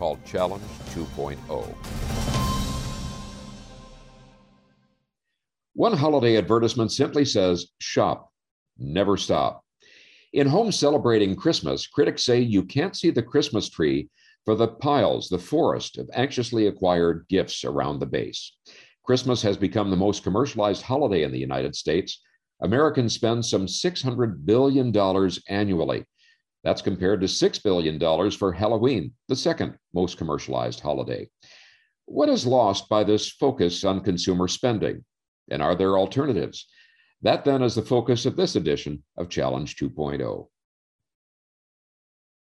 called Challenge 2.0. One holiday advertisement simply says, Shop, never stop. In homes Celebrating Christmas, critics say you can't see the Christmas tree for the piles, the forest of anxiously acquired gifts around the base. Christmas has become the most commercialized holiday in the United States. Americans spend some $600 billion annually. That's compared to $6 billion for Halloween, the second most commercialized holiday. What is lost by this focus on consumer spending? And are there alternatives? That then is the focus of this edition of Challenge 2.0.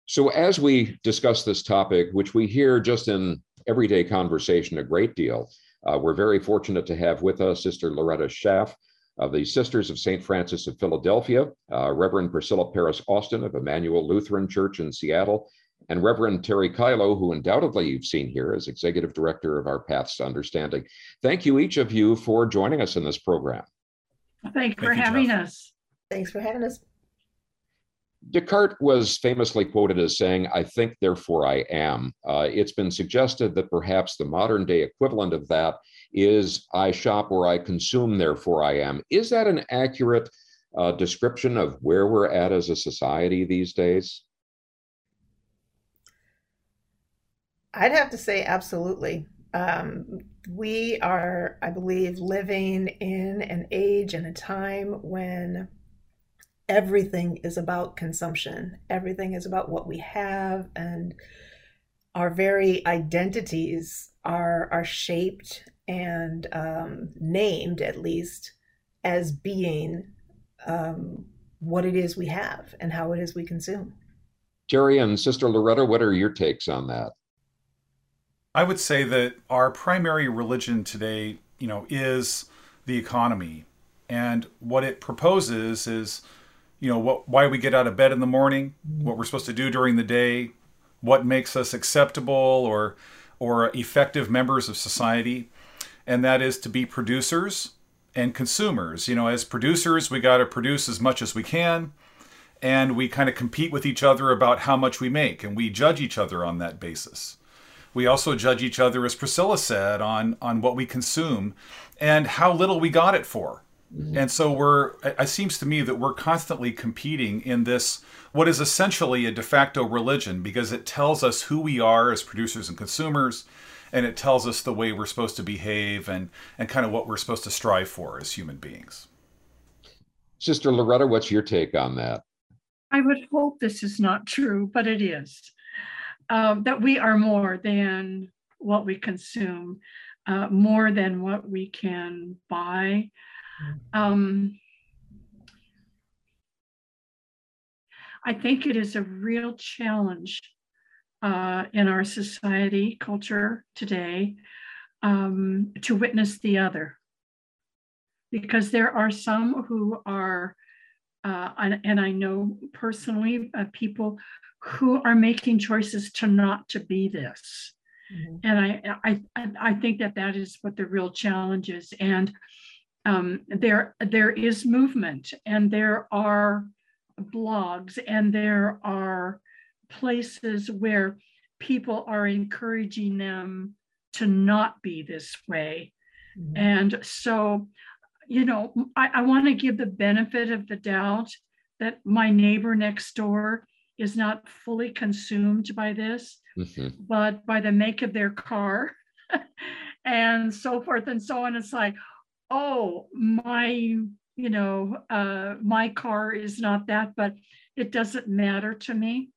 So, as we discuss this topic, which we hear just in everyday conversation a great deal, uh, we're very fortunate to have with us Sister Loretta Schaff of the Sisters of St. Francis of Philadelphia, uh, Reverend Priscilla Paris Austin of Emmanuel Lutheran Church in Seattle, and Reverend Terry Kyllo, who undoubtedly you've seen here as Executive Director of our Paths to Understanding. Thank you, each of you, for joining us in this program. Thank you for having Jeff. us. Thanks for having us. Descartes was famously quoted as saying, I think, therefore I am. Uh, it's been suggested that perhaps the modern day equivalent of that is I shop or I consume, therefore I am. Is that an accurate uh, description of where we're at as a society these days? I'd have to say absolutely. Um, we are, I believe, living in an age and a time when everything is about consumption. Everything is about what we have, and our very identities are are shaped and um, named, at least, as being um, what it is we have and how it is we consume. Jerry and Sister Loretta, what are your takes on that? I would say that our primary religion today, you know, is the economy. And what it proposes is you know what why we get out of bed in the morning what we're supposed to do during the day what makes us acceptable or or effective members of society. And that is to be producers and consumers. You know as producers we got to produce as much as we can and we kind of compete with each other about how much we make and we judge each other on that basis. We also judge each other as priscilla said on on what we consume and how little we got it for Mm-hmm. And so we're, it seems to me that we're constantly competing in this, what is essentially a de facto religion, because it tells us who we are as producers and consumers, and it tells us the way we're supposed to behave and, and kind of what we're supposed to strive for as human beings. Sister Loretta, what's your take on that? I would hope this is not true, but it is. Um, that we are more than what we consume, uh, more than what we can buy, um, I think it is a real challenge uh, in our society, culture today, um, to witness the other. Because there are some who are, uh, and, and, I know personally uh, people who are making choices to not to be this. Mm-hmm. And I, I, I think that that is what the real challenge is. And um, there there is movement and there are blogs and there are places where people are encouraging them to not be this way mm-hmm. and so you know i, I want to give the benefit of the doubt that my neighbor next door is not fully consumed by this mm-hmm. but by the make of their car and so forth and so on it's like oh, my, you know, uh, my car is not that, but it doesn't matter to me.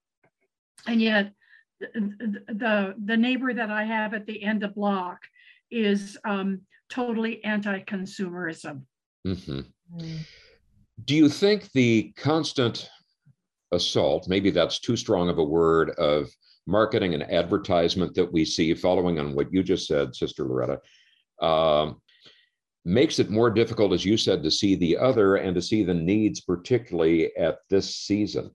And yet, the, the, the neighbor that I have at the end of block is um, totally anti-consumerism. Mm-hmm. Mm. Do you think the constant assault, maybe that's too strong of a word, of marketing and advertisement that we see, following on what you just said, Sister Loretta, um, makes it more difficult, as you said, to see the other and to see the needs, particularly at this season.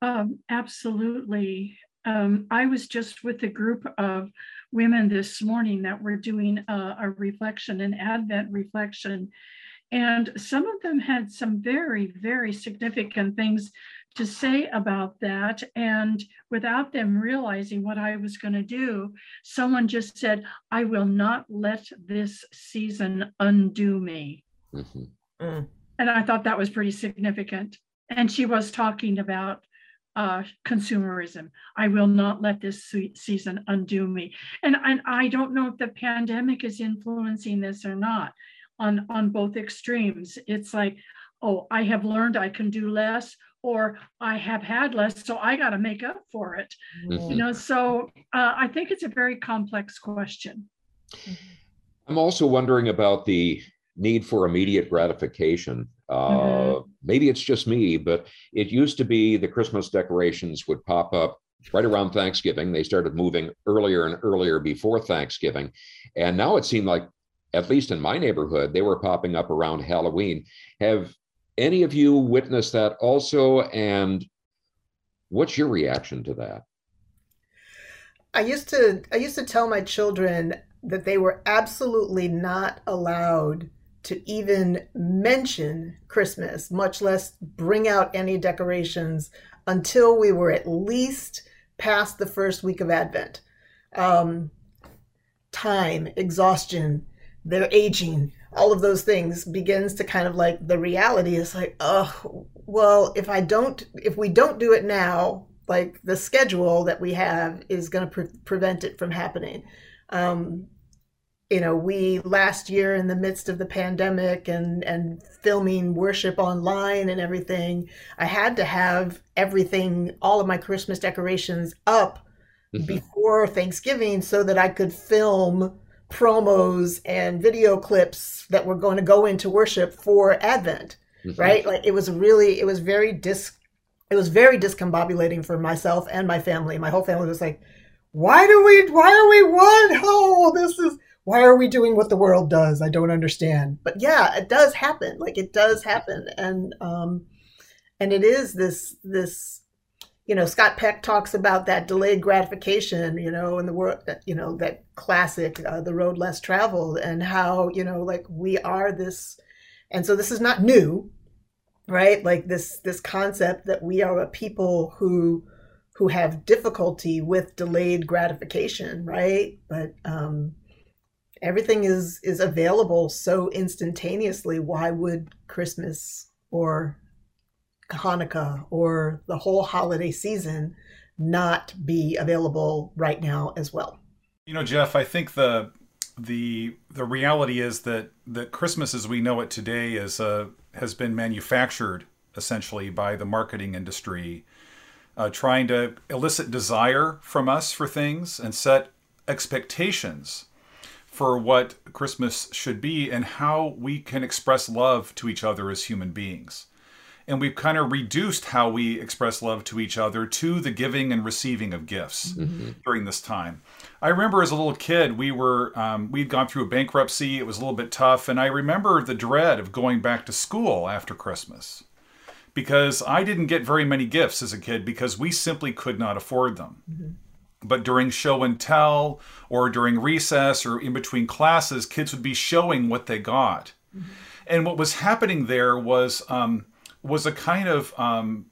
Um, absolutely. Um, I was just with a group of women this morning that were doing a, a reflection, an Advent reflection. And some of them had some very, very significant things to say about that. And without them realizing what I was going to do, someone just said, I will not let this season undo me. Mm-hmm. Mm. And I thought that was pretty significant. And she was talking about uh, consumerism. I will not let this season undo me. And, and I don't know if the pandemic is influencing this or not on, on both extremes. It's like, oh, I have learned I can do less, or I have had less, so I got to make up for it. Mm-hmm. You know, so uh, I think it's a very complex question. I'm also wondering about the need for immediate gratification. Uh, mm-hmm. Maybe it's just me, but it used to be the Christmas decorations would pop up right around Thanksgiving. They started moving earlier and earlier before Thanksgiving. And now it seemed like, at least in my neighborhood, they were popping up around Halloween. Have any of you witnessed that also? And what's your reaction to that? I used to I used to tell my children that they were absolutely not allowed to even mention Christmas, much less bring out any decorations until we were at least past the first week of Advent. Um, time, exhaustion, their aging, all of those things begins to kind of like the reality is like, oh, well, if I don't, if we don't do it now, like the schedule that we have is going to pre- prevent it from happening. Um, you know, we last year in the midst of the pandemic and and filming worship online and everything, I had to have everything, all of my Christmas decorations up mm-hmm. before Thanksgiving so that I could film promos and video clips that were going to go into worship for Advent, mm-hmm. right? Like it was really, it was very dis, it was very discombobulating for myself and my family. My whole family was like, "Why do we? Why are we one? Oh, this is." Why are we doing what the world does? I don't understand. But yeah, it does happen. Like it does happen, and um, and it is this this you know, Scott Peck talks about that delayed gratification, you know, in the world, you know, that classic, uh, The Road Less Traveled, and how, you know, like we are this, and so this is not new, right? Like this, this concept that we are a people who, who have difficulty with delayed gratification, right? But, um, everything is, is available so instantaneously. Why would Christmas or Hanukkah or the whole holiday season not be available right now as well. You know, Jeff, I think the the the reality is that that Christmas as we know it today is uh, has been manufactured essentially by the marketing industry, uh, trying to elicit desire from us for things and set expectations for what Christmas should be and how we can express love to each other as human beings and we've kind of reduced how we express love to each other to the giving and receiving of gifts mm-hmm. during this time. I remember as a little kid, we were um, we'd gone through a bankruptcy. It was a little bit tough, and I remember the dread of going back to school after Christmas because I didn't get very many gifts as a kid because we simply could not afford them. Mm-hmm. But during show and tell, or during recess, or in between classes, kids would be showing what they got. Mm-hmm. And what was happening there was um, was a kind of um,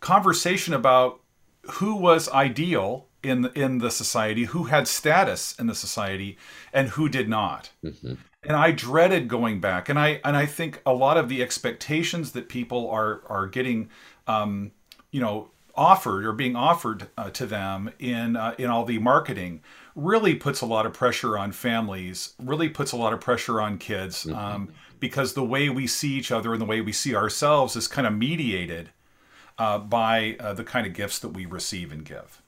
conversation about who was ideal in the, in the society, who had status in the society, and who did not. Mm-hmm. And I dreaded going back, and I and I think a lot of the expectations that people are are getting, um, you know, offered or being offered uh, to them in uh, in all the marketing really puts a lot of pressure on families. Really puts a lot of pressure on kids. Mm-hmm. Um, because the way we see each other and the way we see ourselves is kind of mediated uh, by uh, the kind of gifts that we receive and give.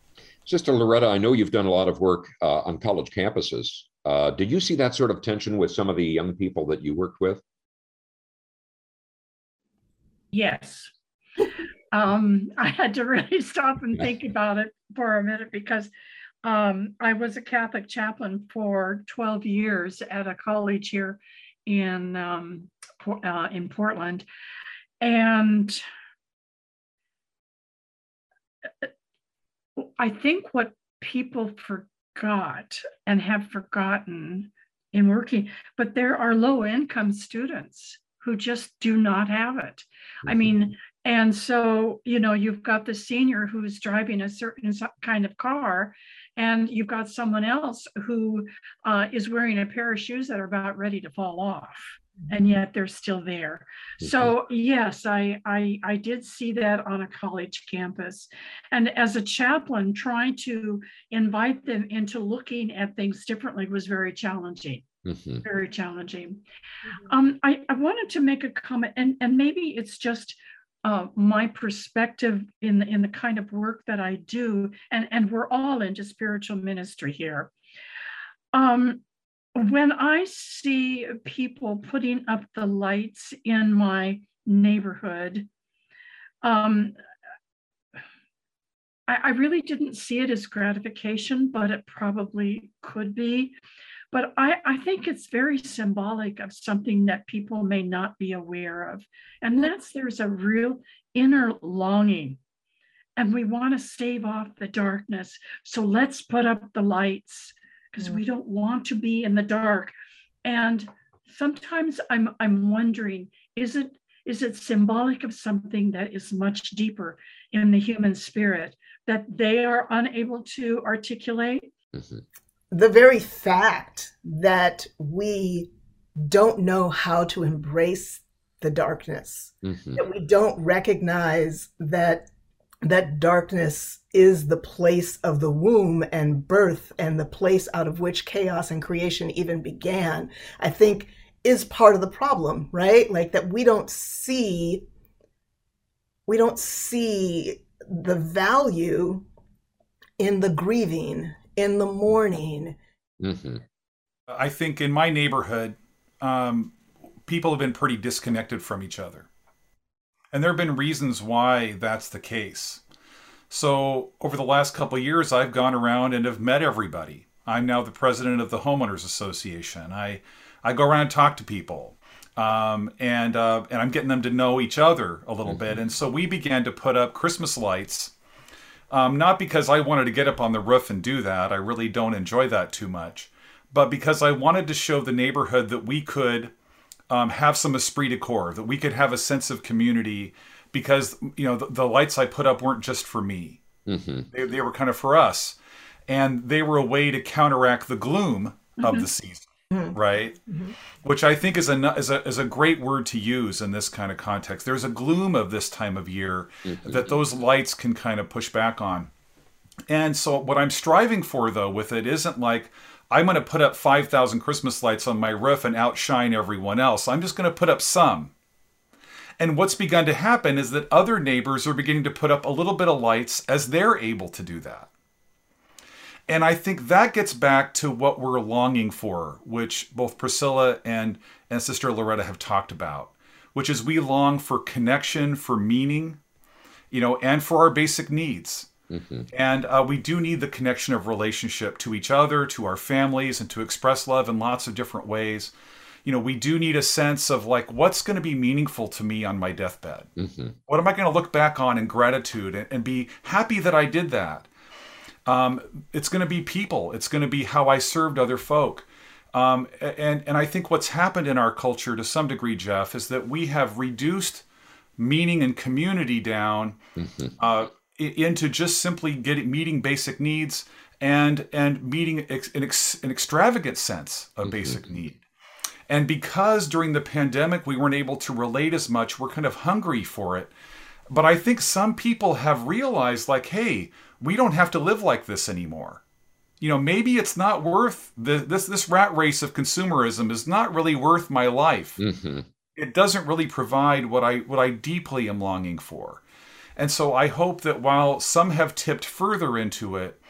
Sister Loretta, I know you've done a lot of work uh, on college campuses. Uh, did you see that sort of tension with some of the young people that you worked with? Yes. um, I had to really stop and think about it for a minute because um, I was a Catholic chaplain for 12 years at a college here in um, uh, in Portland, and I think what people forgot and have forgotten in working, but there are low income students who just do not have it. I mm-hmm. mean, and so, you know, you've got the senior who's driving a certain kind of car, and you've got someone else who uh, is wearing a pair of shoes that are about ready to fall off and yet they're still there. Mm-hmm. So yes, I, I I did see that on a college campus, and as a chaplain, trying to invite them into looking at things differently was very challenging. Mm-hmm. Very challenging. Mm-hmm. Um, I, I wanted to make a comment, and, and maybe it's just uh, my perspective in the, in the kind of work that I do, and, and we're all into spiritual ministry here. Um, when I see people putting up the lights in my neighborhood, um, I, I, really didn't see it as gratification, but it probably could be. But I, I think it's very symbolic of something that people may not be aware of. And that's there's a real inner longing. And we want to stave off the darkness. So let's put up the lights because we don't want to be in the dark. And sometimes I'm I'm wondering, is it is it symbolic of something that is much deeper in the human spirit that they are unable to articulate? Mm-hmm. The very fact that we don't know how to embrace the darkness, mm-hmm. that we don't recognize that that darkness is the place of the womb and birth and the place out of which chaos and creation even began, I think is part of the problem, right? Like that we don't see we don't see the value in the grieving, in the mourning. Mm-hmm. I think in my neighborhood, um, people have been pretty disconnected from each other. And there have been reasons why that's the case. So, over the last couple years, I've gone around and have met everybody. I'm now the president of the Homeowners Association. I, I go around and talk to people. Um, and uh, and I'm getting them to know each other a little mm-hmm. bit. And so we began to put up Christmas lights, um, not because I wanted to get up on the roof and do that. I really don't enjoy that too much, but because I wanted to show the neighborhood that we could um, have some esprit de corps, that we could have a sense of community because, you know, the, the lights I put up weren't just for me. Mm-hmm. They, they were kind of for us. And they were a way to counteract the gloom mm-hmm. of the season. Mm-hmm. Right, mm-hmm. which I think is a, is a is a great word to use in this kind of context. There's a gloom of this time of year mm-hmm. that those lights can kind of push back on. And so, what I'm striving for, though, with it isn't like, I'm going to put up 5,000 Christmas lights on my roof and outshine everyone else. I'm just going to put up some. And what's begun to happen is that other neighbors are beginning to put up a little bit of lights as they're able to do that. And I think that gets back to what we're longing for, which both Priscilla and, and Sister Loretta have talked about, which is we long for connection, for meaning, you know, and for our basic needs. Mm-hmm. And uh, we do need the connection of relationship to each other, to our families, and to express love in lots of different ways. You know, we do need a sense of like, what's going to be meaningful to me on my deathbed? Mm-hmm. What am I going to look back on in gratitude and, and be happy that I did that? Um, it's going to be people. It's going to be how I served other folk. Um, and and I think what's happened in our culture to some degree, Jeff, is that we have reduced meaning and community down mm-hmm. uh, into just simply getting meeting basic needs and and meeting ex, an, ex, an, extravagant sense of mm-hmm. basic need. And because during the pandemic we weren't able to relate as much, we're kind of hungry for it. But I think some people have realized, like, hey, we don't have to live like this anymore. You know, maybe it's not worth the, this this rat race of consumerism is not really worth my life. Mm-hmm. It doesn't really provide what I what I deeply am longing for. And so I hope that while some have tipped further into it,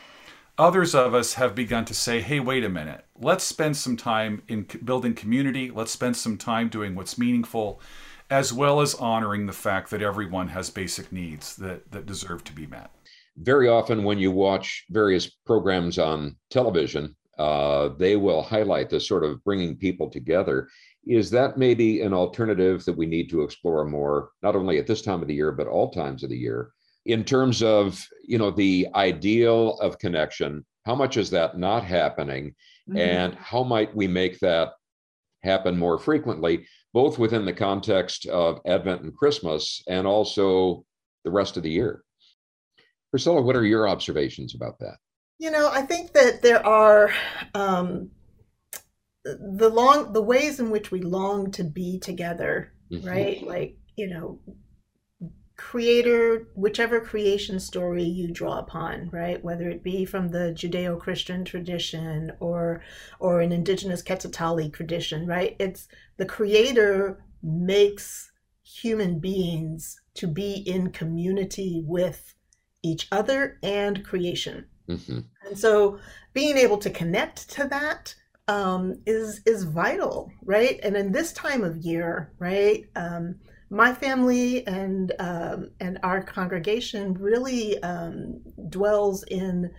others of us have begun to say, hey, wait a minute, let's spend some time in building community, let's spend some time doing what's meaningful. As well as honoring the fact that everyone has basic needs that, that deserve to be met. Very often, when you watch various programs on television, uh, they will highlight this sort of bringing people together. Is that maybe an alternative that we need to explore more, not only at this time of the year, but all times of the year? In terms of, you know, the ideal of connection, how much is that not happening? Mm-hmm. And how might we make that happen more frequently, both within the context of Advent and Christmas and also the rest of the year? Priscilla, what are your observations about that? You know, I think that there are um, the long the ways in which we long to be together, mm-hmm. right? Like you know, creator, whichever creation story you draw upon, right? Whether it be from the Judeo-Christian tradition or or an indigenous Quetzalcoatl tradition, right? It's the creator makes human beings to be in community with each other and creation Mm-hmm. And so being able to connect to that um, is is vital, right? And in this time of year, right, um, my family and um, and our congregation really um, dwells in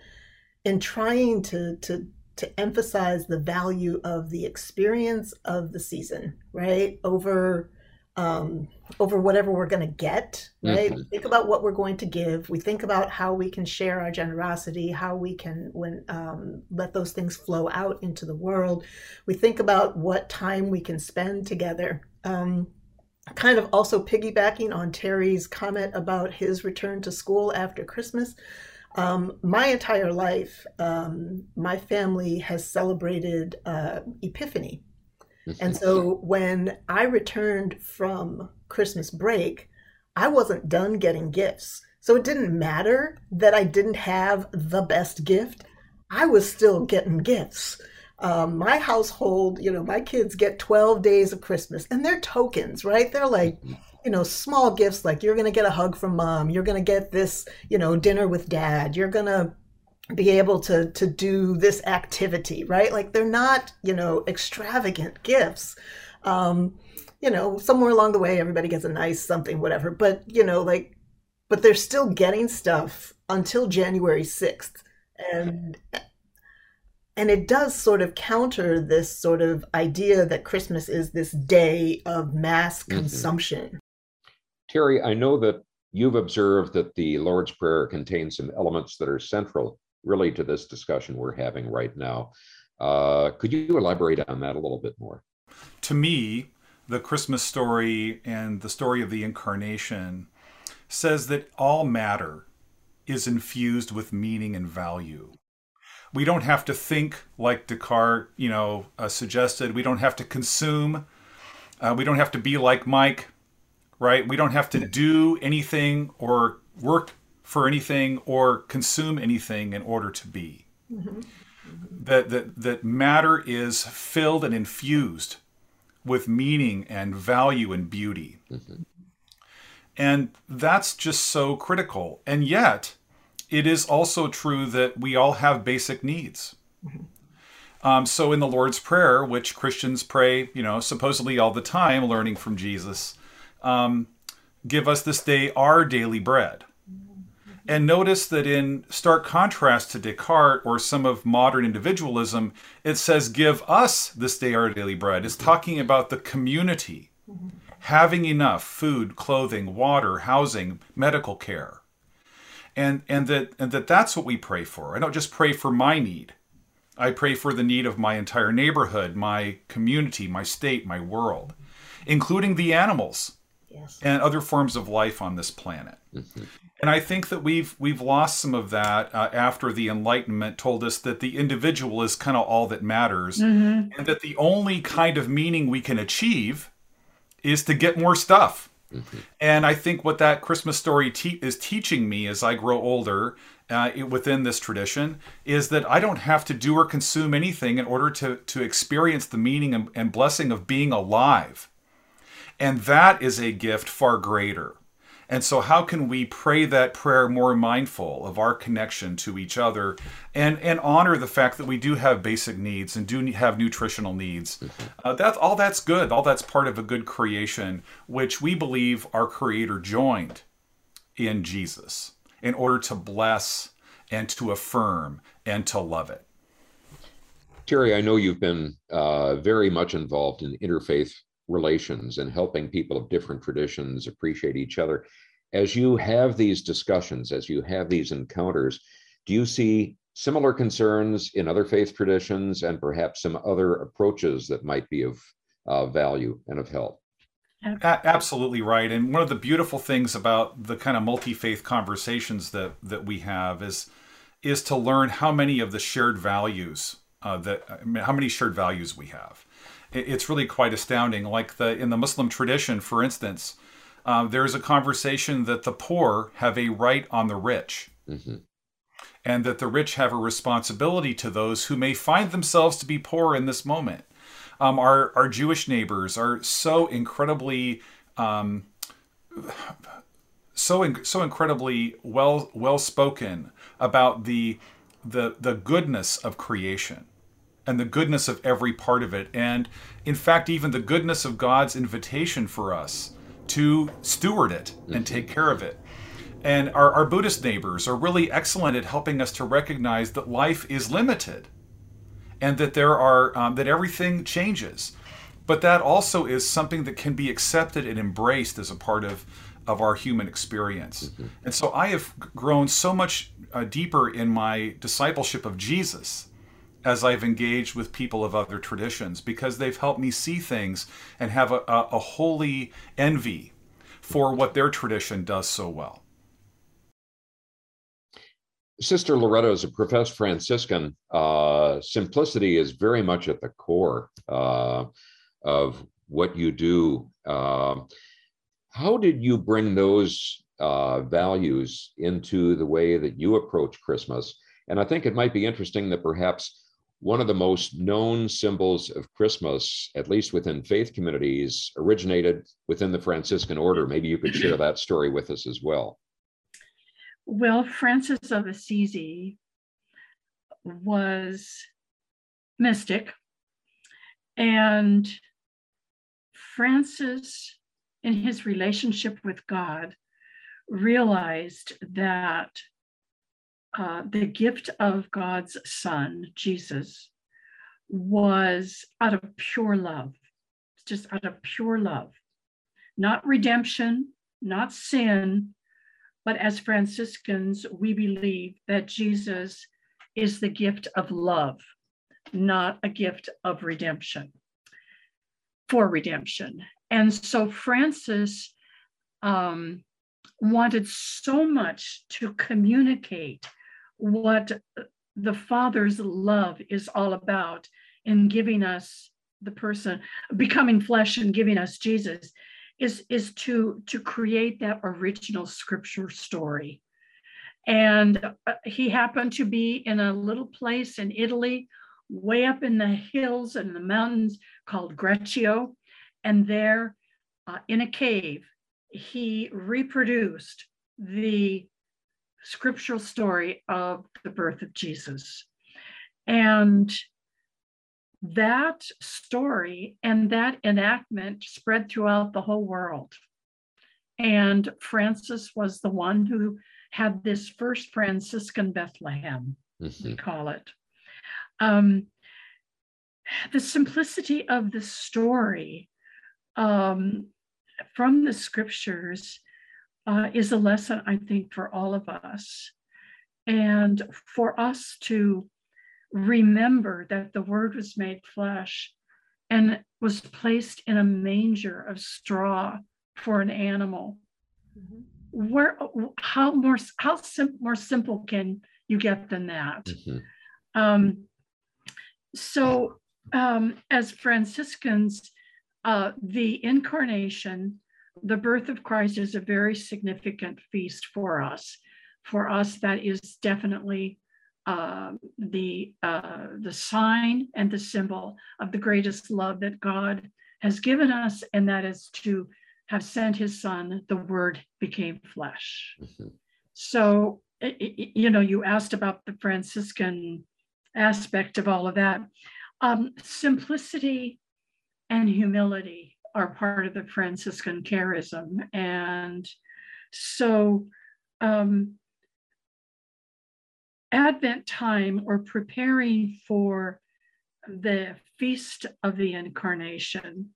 in trying to to to emphasize the value of the experience of the season, right, over um, over whatever we're going to get, right? Mm-hmm. think about what we're going to give. We think about how we can share our generosity, how we can when um, let those things flow out into the world. We think about what time we can spend together. Um, kind of also piggybacking on Terry's comment about his return to school after Christmas. Um, my entire life, um, my family has celebrated uh, Epiphany, and so when I returned from Christmas break, I wasn't done getting gifts. So it didn't matter that I didn't have the best gift. I was still getting gifts. Um, my household, you know, my kids get 12 days of Christmas and they're tokens, right? They're like, you know, small gifts like you're going to get a hug from mom, you're going to get this, you know, dinner with dad, you're going to be able to to do this activity right? Like they're not you know extravagant gifts. Um you know somewhere along the way everybody gets a nice something whatever but you know like but they're still getting stuff until January 6th and and it does sort of counter this sort of idea that Christmas is this day of mass mm-hmm. consumption. Terry, I know that you've observed that the Lord's Prayer contains some elements that are central really to this discussion we're having right now. Uh, could you elaborate on that a little bit more? To me, the Christmas story and the story of the incarnation says that all matter is infused with meaning and value. We don't have to think like Descartes, you know, uh, suggested. We don't have to consume. Uh, we don't have to be like Mike, right? We don't have to do anything or work for anything or consume anything in order to be. Mm-hmm. That, that, that matter is filled and infused with meaning and value and beauty. Mm-hmm. And that's just so critical. And yet, it is also true that we all have basic needs. Mm-hmm. Um, so, in the Lord's Prayer, which Christians pray, you know, supposedly all the time, learning from Jesus, um, give us this day our daily bread. And notice that in stark contrast to Descartes or some of modern individualism, it says, Give us this day our daily bread. It's talking about the community mm-hmm. having enough food, clothing, water, housing, medical care. And, and, that, and that that's what we pray for. I don't just pray for my need. I pray for the need of my entire neighborhood, my community, my state, my world, including the animals yes. and other forms of life on this planet. Mm-hmm. And I think that we've we've lost some of that uh, after the Enlightenment told us that the individual is kind of all that matters, mm-hmm. and that the only kind of meaning we can achieve is to get more stuff. Mm-hmm. And I think what that Christmas story te- is teaching me as I grow older uh, within this tradition is that I don't have to do or consume anything in order to to experience the meaning and, and blessing of being alive, and that is a gift far greater And so, how can we pray that prayer more mindful of our connection to each other and, and honor the fact that we do have basic needs and do have nutritional needs? Mm-hmm. Uh, that's, all that's good. All that's part of a good creation, which we believe our Creator joined in Jesus in order to bless and to affirm and to love it. Terry, I know you've been uh, very much involved in interfaith relations and helping people of different traditions appreciate each other. As you have these discussions, as you have these encounters, do you see similar concerns in other faith traditions and perhaps some other approaches that might be of uh, value and of help? absolutely right. And one of the beautiful things about the kind of multi-faith conversations that that we have is is to learn how many of the shared values uh, that I mean, how many shared values we have it's really quite astounding. Like the in the Muslim tradition, for instance, uh, there is a conversation that the poor have a right on the rich. Mm-hmm. And that the rich have a responsibility to those who may find themselves to be poor in this moment. Um, our our Jewish neighbors are so incredibly um, so in, so incredibly well well spoken about the the the goodness of creation and the goodness of every part of it. And in fact, even the goodness of God's invitation for us to steward it and take mm-hmm. care of it. And our, our Buddhist neighbors are really excellent at helping us to recognize that life is limited and that there are um, that everything changes. But that also is something that can be accepted and embraced as a part of of our human experience. Mm-hmm. And so I have grown so much uh, deeper in my discipleship of Jesus as I've engaged with people of other traditions because they've helped me see things and have a, a, a holy envy for what their tradition does so well. Sister Loretta is a professed Franciscan. Uh, simplicity is very much at the core uh, of what you do. Uh, how did you bring those uh, values into the way that you approach Christmas? And I think it might be interesting that perhaps one of the most known symbols of Christmas, at least within faith communities, originated within the Franciscan order. Maybe you could share that story with us as well. Well, Francis of Assisi was mystic, and Francis, in his relationship with God, realized that uh, the gift of God's Son, Jesus, was out of pure love, just out of pure love, not redemption, not sin, but as Franciscans, we believe that Jesus is the gift of love, not a gift of redemption, for redemption. And so Francis um, wanted so much to communicate what the Father's love is all about in giving us the person, becoming flesh and giving us Jesus, is, is to, to create that original scripture story. And uh, he happened to be in a little place in Italy, way up in the hills and the mountains called Greccio. And there, uh, in a cave, he reproduced the scriptural story of the birth of Jesus. And that story and that enactment spread throughout the whole world. And Francis was the one who had this first Franciscan Bethlehem, mm-hmm. we call it. Um, the simplicity of the story um, from the scriptures uh, is a lesson, I think, for all of us. And for us to remember that the Word was made flesh and was placed in a manger of straw for an animal. Mm-hmm. Where, how more, how sim- more simple can you get than that? Mm-hmm. Um, so, um, as Franciscans, uh, the incarnation the birth of Christ is a very significant feast for us. For us, that is definitely uh, the uh, the sign and the symbol of the greatest love that God has given us, and that is to have sent his son, the word became flesh. Mm-hmm. So, you know, you asked about the Franciscan aspect of all of that. Um, simplicity and humility are part of the Franciscan charism. And so, um, Advent time or preparing for the feast of the incarnation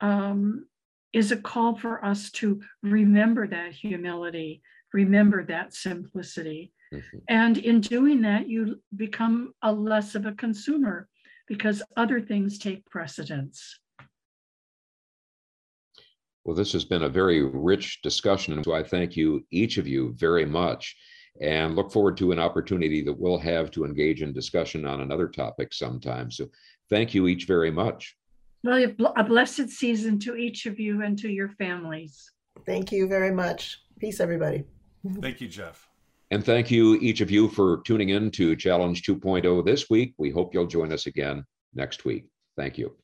um, is a call for us to remember that humility, remember that simplicity. Mm-hmm. And in doing that, you become a less of a consumer because other things take precedence. Well, this has been a very rich discussion. And so I thank you, each of you, very much, and look forward to an opportunity that we'll have to engage in discussion on another topic sometime. So thank you each very much. Well, a blessed season to each of you and to your families. Thank you very much. Peace, everybody. Thank you, Jeff. And thank you, each of you, for tuning in to Challenge 2.0 this week. We hope you'll join us again next week. Thank you.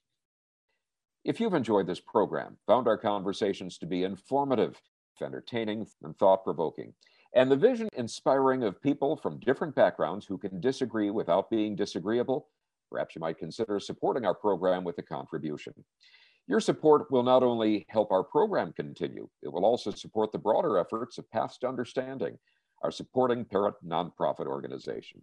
If you've enjoyed this program, found our conversations to be informative, entertaining, and thought provoking, and the vision inspiring of people from different backgrounds who can disagree without being disagreeable, perhaps you might consider supporting our program with a contribution. Your support will not only help our program continue, it will also support the broader efforts of Paths to Understanding, our supporting parent nonprofit organization.